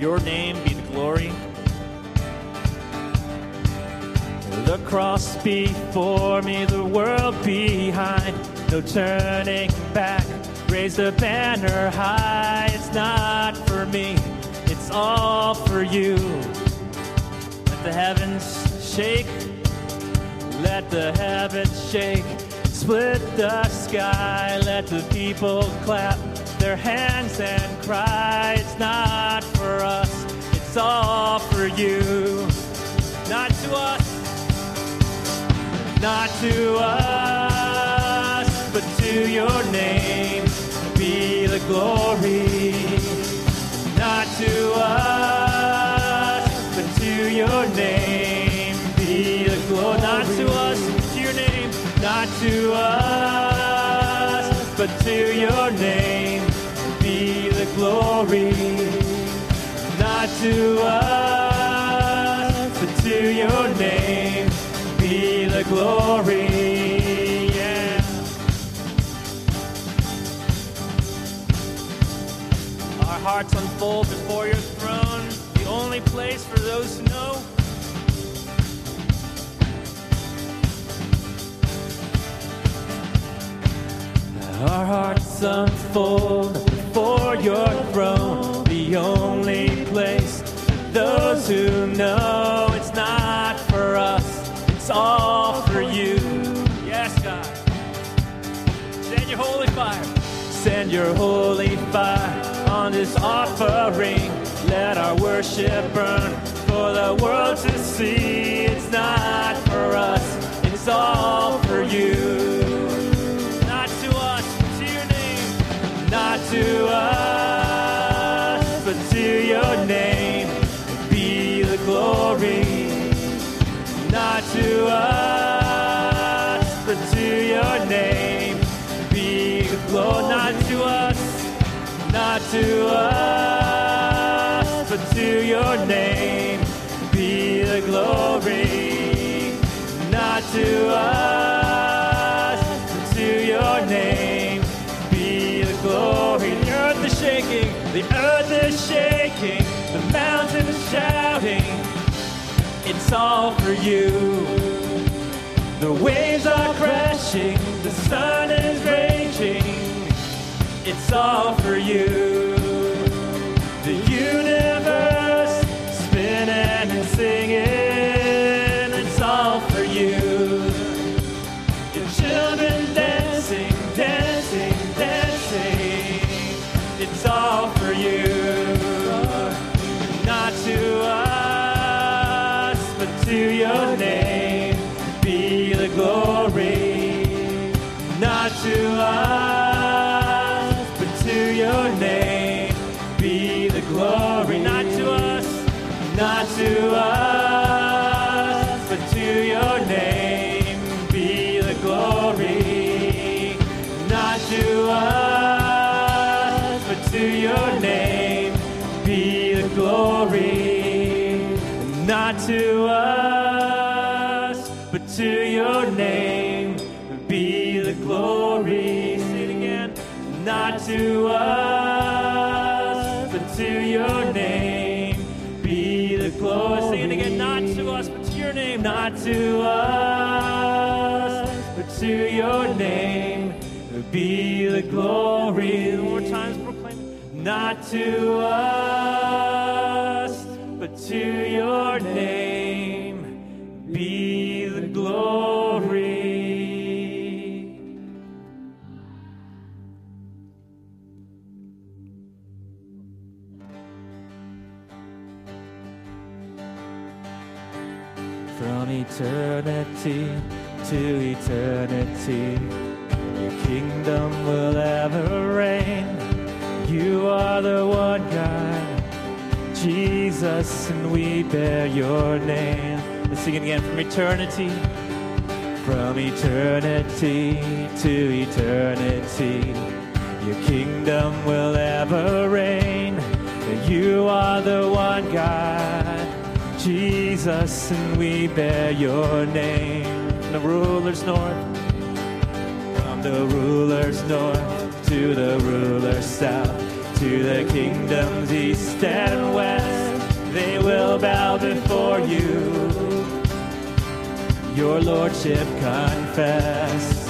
Your name be the glory. The cross before me, the world behind. No turning back. Raise the banner high. It's not for me, it's all for you. Let the heavens shake. Let the heavens shake. Split the sky. Let the people clap their hands and cry. It's not for us, it's all for you. Not to us, not to us, but to your name be the glory. Not to us, but to your name be the glory. Not to us, to your name. Not to us, but to your name be the glory. To us, but to your name be the glory. Our hearts unfold before your throne, the only place for those who know. Our hearts unfold before your throne, the only place those who know it's not for us, it's all for you. Yes, God. Send your holy fire. Send your holy fire on this offering. Let our worship burn to us, to your name be the glory. The earth is shaking, the earth is shaking, the mountains shouting. It's all for you. The waves are crashing, the sun is raging. It's all for you. The universe but to your name be the glory. Say it again. Not to us, but to your name be the glory. Sing it again. Not to us, but to your name. Not to us, but to your name be the glory. More times proclaim. Not to us, but to your name eternity to eternity, your kingdom will ever reign. You are the one God, Jesus, and we bear your name. Let's sing it again from eternity. From eternity to eternity, your kingdom will ever reign. You are the one God, Jesus, and we bear your name. From the ruler's north, from the ruler's north to the ruler's south, to the kingdoms east and west, they will bow before you. Your lordship confess.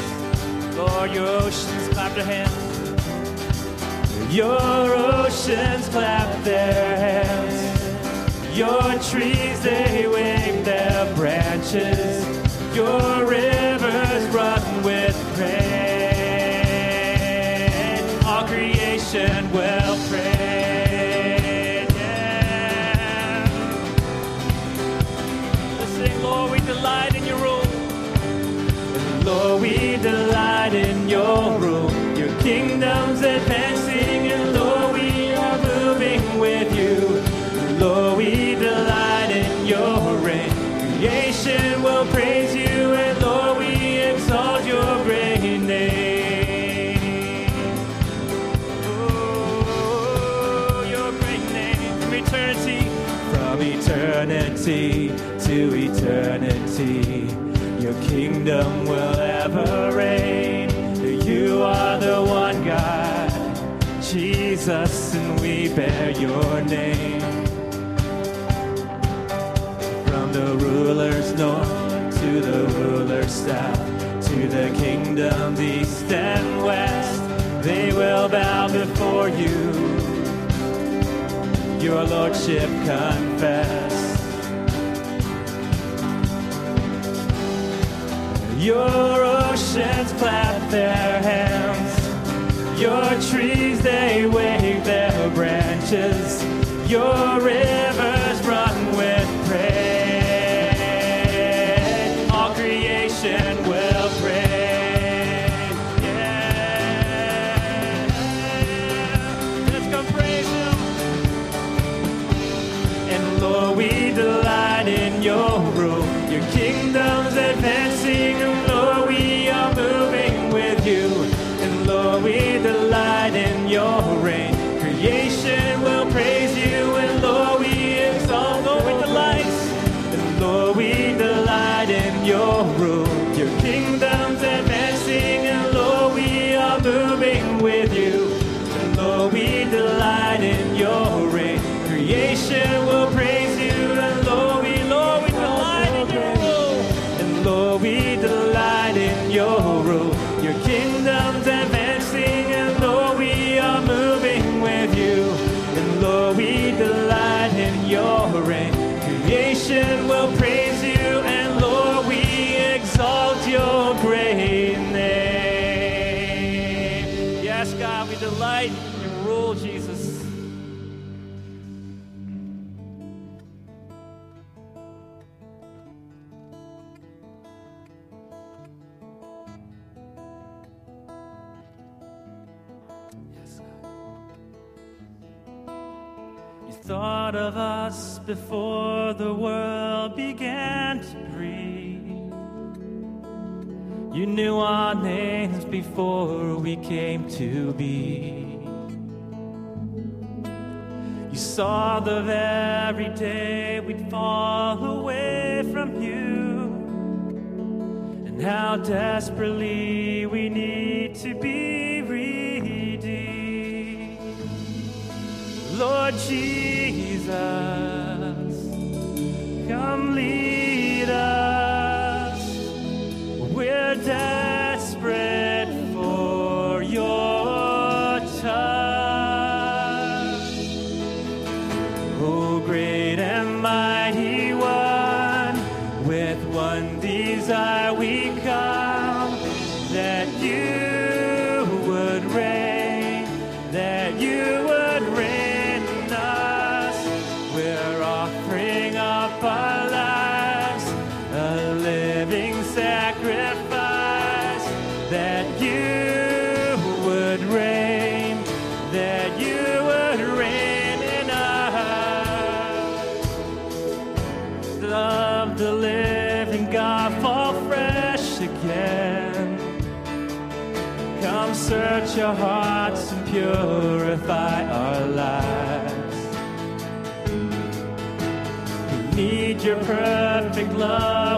Lord, your oceans clap their hands. Your oceans clap their hands. Your trees, they wave their branches. Your rivers run with rain. All creation will. kingdom will ever reign. You are the one God, Jesus, and we bear your name. From the ruler's north to the ruler's south, to the kingdom east and west, they will bow before you. Your lordship confess. Your oceans clap their hands. Your trees, they wave their branches. Your rivers run with praise. You thought of us before the world began to breathe. You knew our names before we came to be. You saw the very day we'd fall away from you, and how desperately we need to be. Lord Jesus, come lead us. We're down. your hearts and purify our lives. We need your perfect love.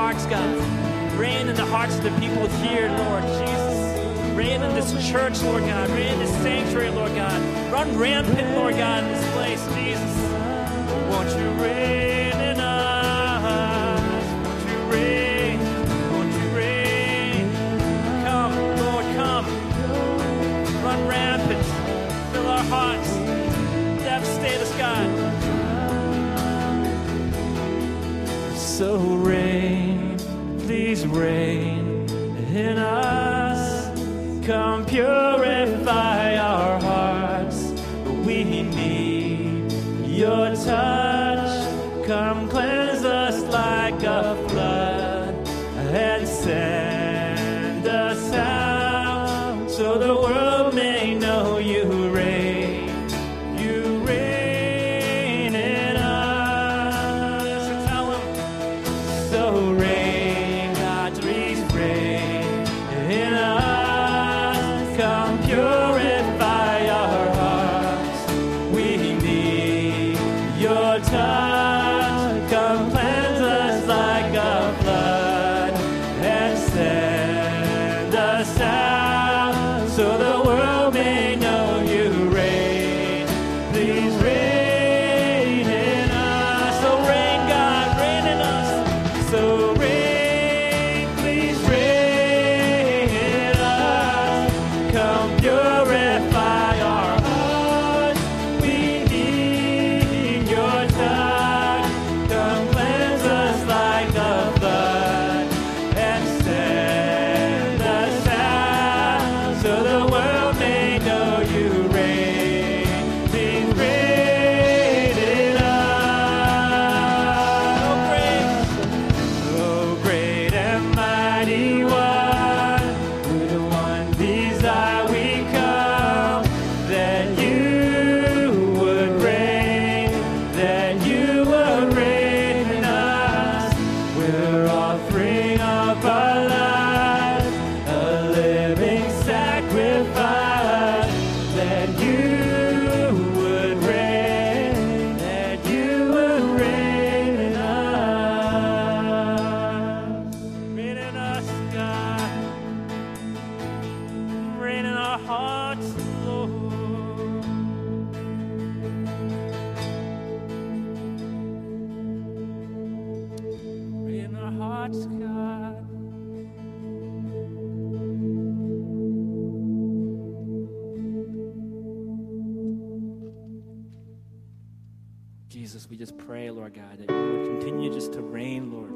hearts, God. Reign in the hearts of the people here, Lord Jesus. Reign in this church, Lord God. Reign in this sanctuary, Lord God. Run rampant, Lord God, in this place. God, that you would continue just to reign, Lord.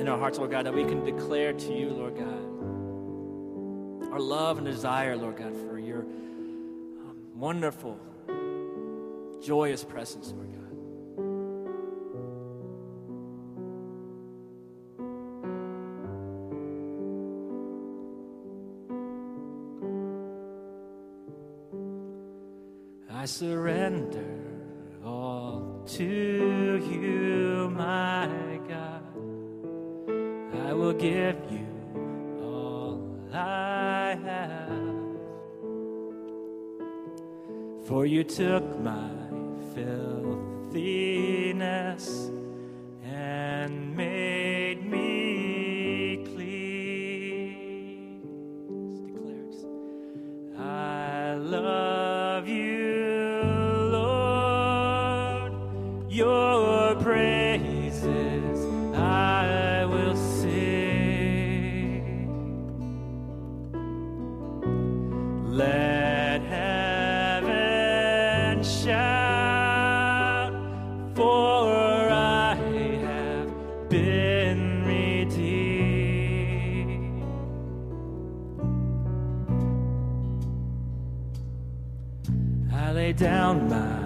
In our hearts, Lord God, that we can declare to you, Lord God, our love and desire, Lord God, for your um, wonderful, joyous presence, Lord God. give you all I have. For you took my filthiness my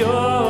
your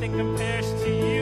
nothing compares to you.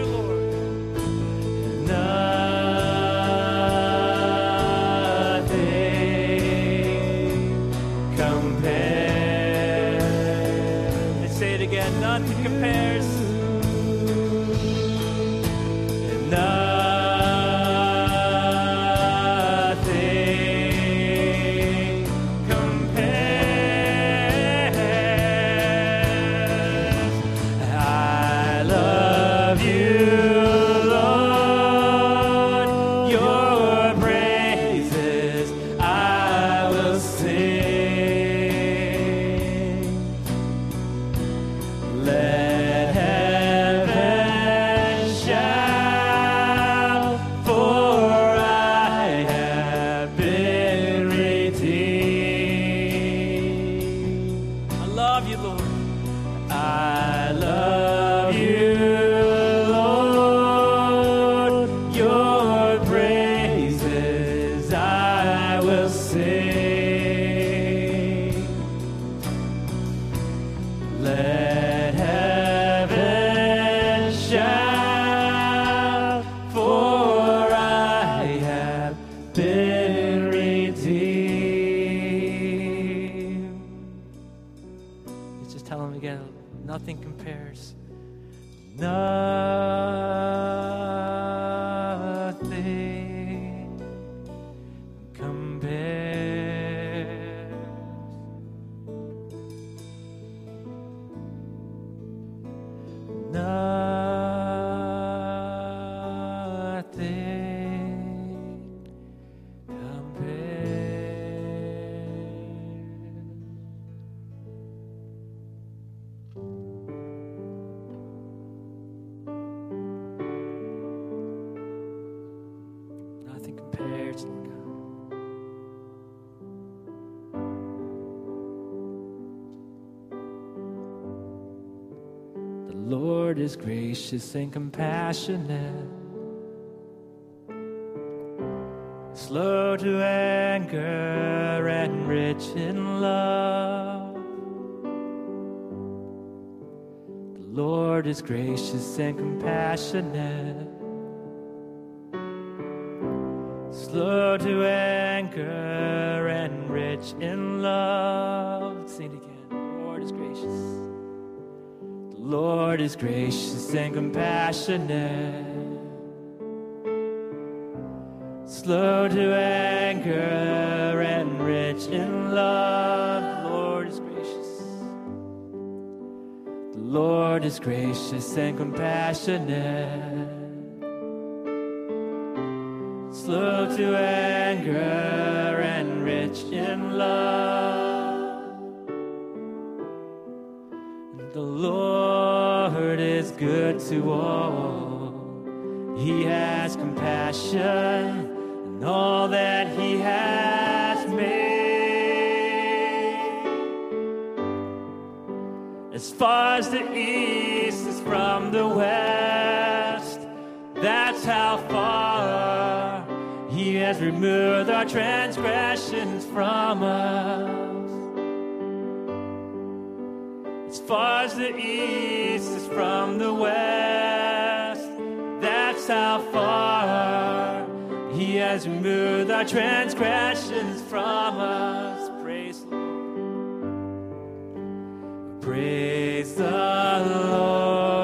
Is gracious and compassionate, slow to anger and rich in love. The Lord is gracious and compassionate slow to anger and rich in love. Sing it again. The Lord is gracious. Lord is gracious and compassionate. Slow to anger and rich in love. The Lord is gracious. The Lord is gracious and compassionate slow to anger and rich in love. The Lord is good to all. He has compassion on all that He has made. As far as the east is from the west, that's how far He has removed our transgressions from us. Far as the east is from the west, that's how far He has removed our transgressions from us. Praise the Lord. Praise the Lord,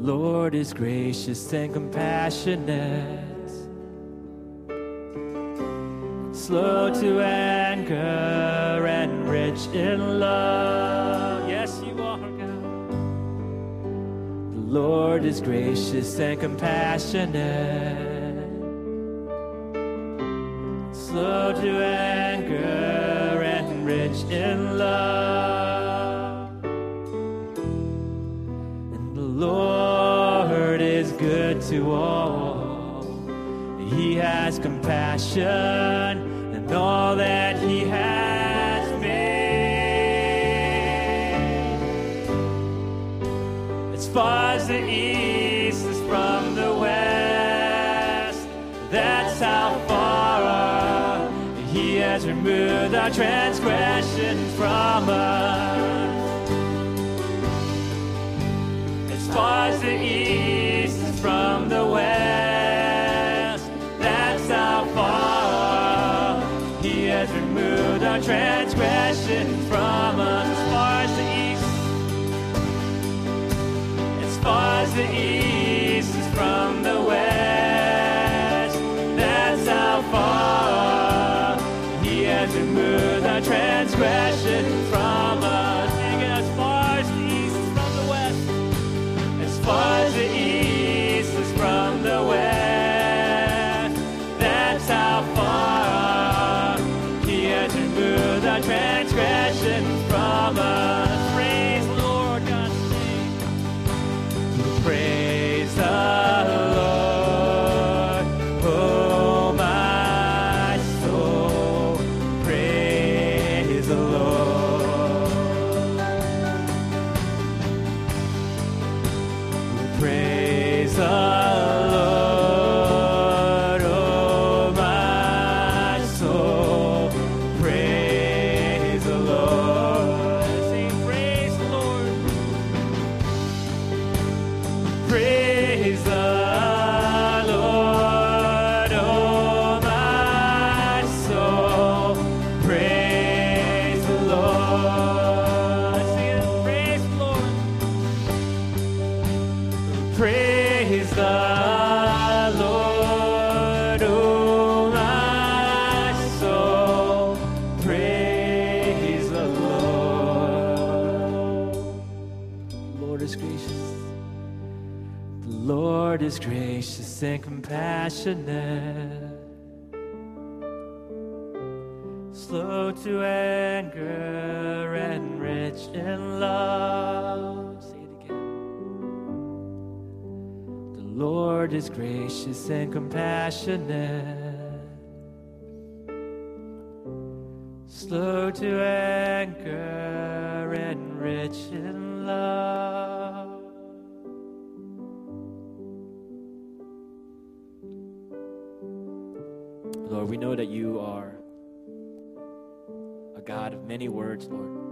Lord is gracious and compassionate, slow to anger and rich in love. Yes, you are, God. The Lord is gracious and compassionate, slow to anger has compassion and all that He has made. As far as the east is from the west, that's how far uh, He has removed our transgressions from us. As far as the east is from the west, removed Praise is gracious and compassionate. Slow to anger and rich in love. Say it again. The Lord is gracious and compassionate. Slow to anger and rich in love. We know that you are a God of many words, Lord.